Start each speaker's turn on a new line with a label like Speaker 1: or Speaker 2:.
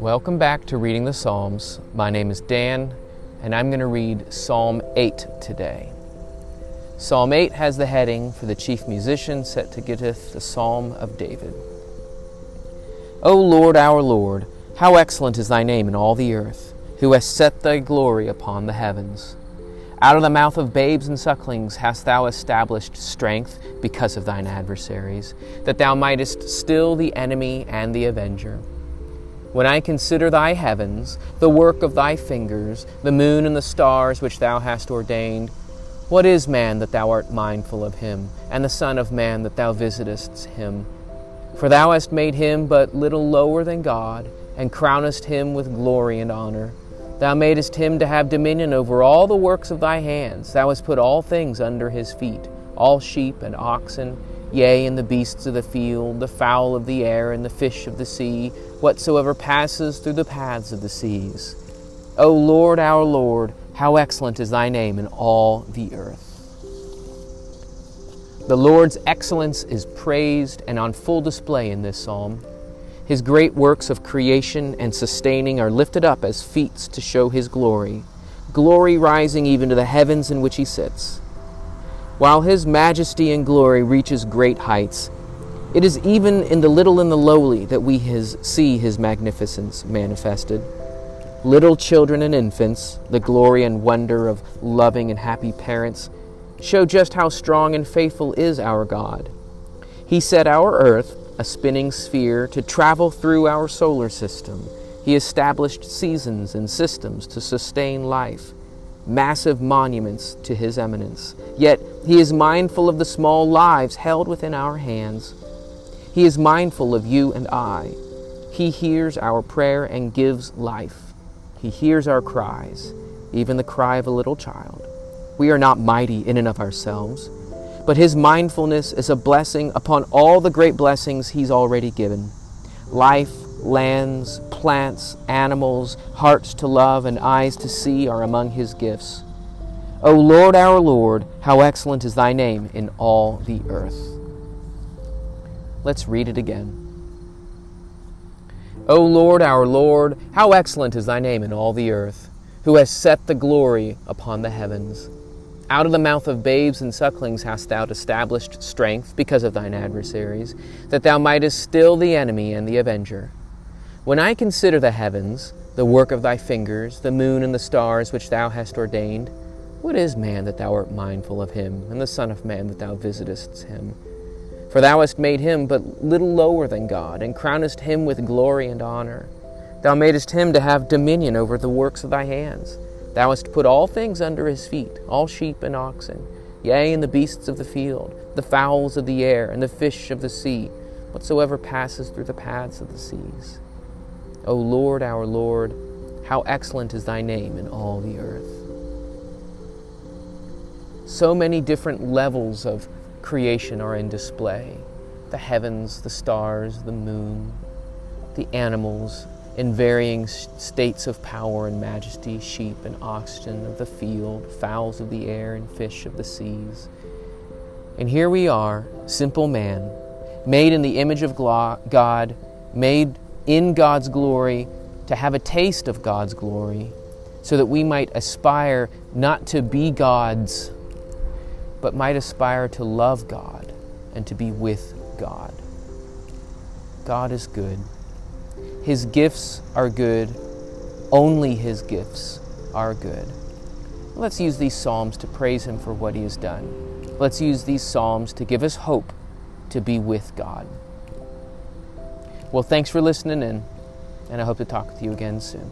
Speaker 1: Welcome back to Reading the Psalms. My name is Dan, and I'm going to read Psalm 8 today. Psalm 8 has the heading for the chief musician set to Gittith, the Psalm of David. O Lord, our Lord, how excellent is thy name in all the earth, who hast set thy glory upon the heavens. Out of the mouth of babes and sucklings hast thou established strength because of thine adversaries, that thou mightest still the enemy and the avenger. When I consider thy heavens, the work of thy fingers, the moon and the stars which thou hast ordained, what is man that thou art mindful of him, and the Son of man that thou visitest him? For thou hast made him but little lower than God, and crownest him with glory and honor. Thou madest him to have dominion over all the works of thy hands. Thou hast put all things under his feet, all sheep and oxen, yea, and the beasts of the field, the fowl of the air, and the fish of the sea whatsoever passes through the paths of the seas. O Lord, our Lord, how excellent is thy name in all the earth. The Lord's excellence is praised and on full display in this psalm. His great works of creation and sustaining are lifted up as feats to show his glory, glory rising even to the heavens in which he sits. While his majesty and glory reaches great heights, it is even in the little and the lowly that we his, see his magnificence manifested. Little children and infants, the glory and wonder of loving and happy parents, show just how strong and faithful is our God. He set our earth, a spinning sphere, to travel through our solar system. He established seasons and systems to sustain life, massive monuments to His eminence. Yet He is mindful of the small lives held within our hands he is mindful of you and I. He hears our prayer and gives life. He hears our cries, even the cry of a little child. We are not mighty in and of ourselves, but His mindfulness is a blessing upon all the great blessings He's already given life, lands, plants, animals, hearts to love, and eyes to see are among His gifts. O Lord our Lord, how excellent is Thy name in all the earth. Let's read it again. O Lord, our Lord, how excellent is thy name in all the earth, who has set the glory upon the heavens. Out of the mouth of babes and sucklings hast thou established strength because of thine adversaries, that thou mightest still the enemy and the avenger. When I consider the heavens, the work of thy fingers, the moon and the stars which thou hast ordained, what is man that thou art mindful of him, and the Son of man that thou visitest him? For thou hast made him but little lower than God, and crownest him with glory and honor. Thou madest him to have dominion over the works of thy hands. Thou hast put all things under his feet, all sheep and oxen, yea, and the beasts of the field, the fowls of the air, and the fish of the sea, whatsoever passes through the paths of the seas. O Lord, our Lord, how excellent is thy name in all the earth. So many different levels of creation are in display the heavens, the stars, the moon, the animals in varying states of power and majesty sheep and oxen of the field, fowls of the air, and fish of the seas. And here we are, simple man, made in the image of God, made in God's glory to have a taste of God's glory, so that we might aspire not to be gods but might aspire to love God and to be with God. God is good. His gifts are good. Only His gifts are good. Let's use these Psalms to praise Him for what He has done. Let's use these Psalms to give us hope to be with God. Well, thanks for listening in, and I hope to talk with you again soon.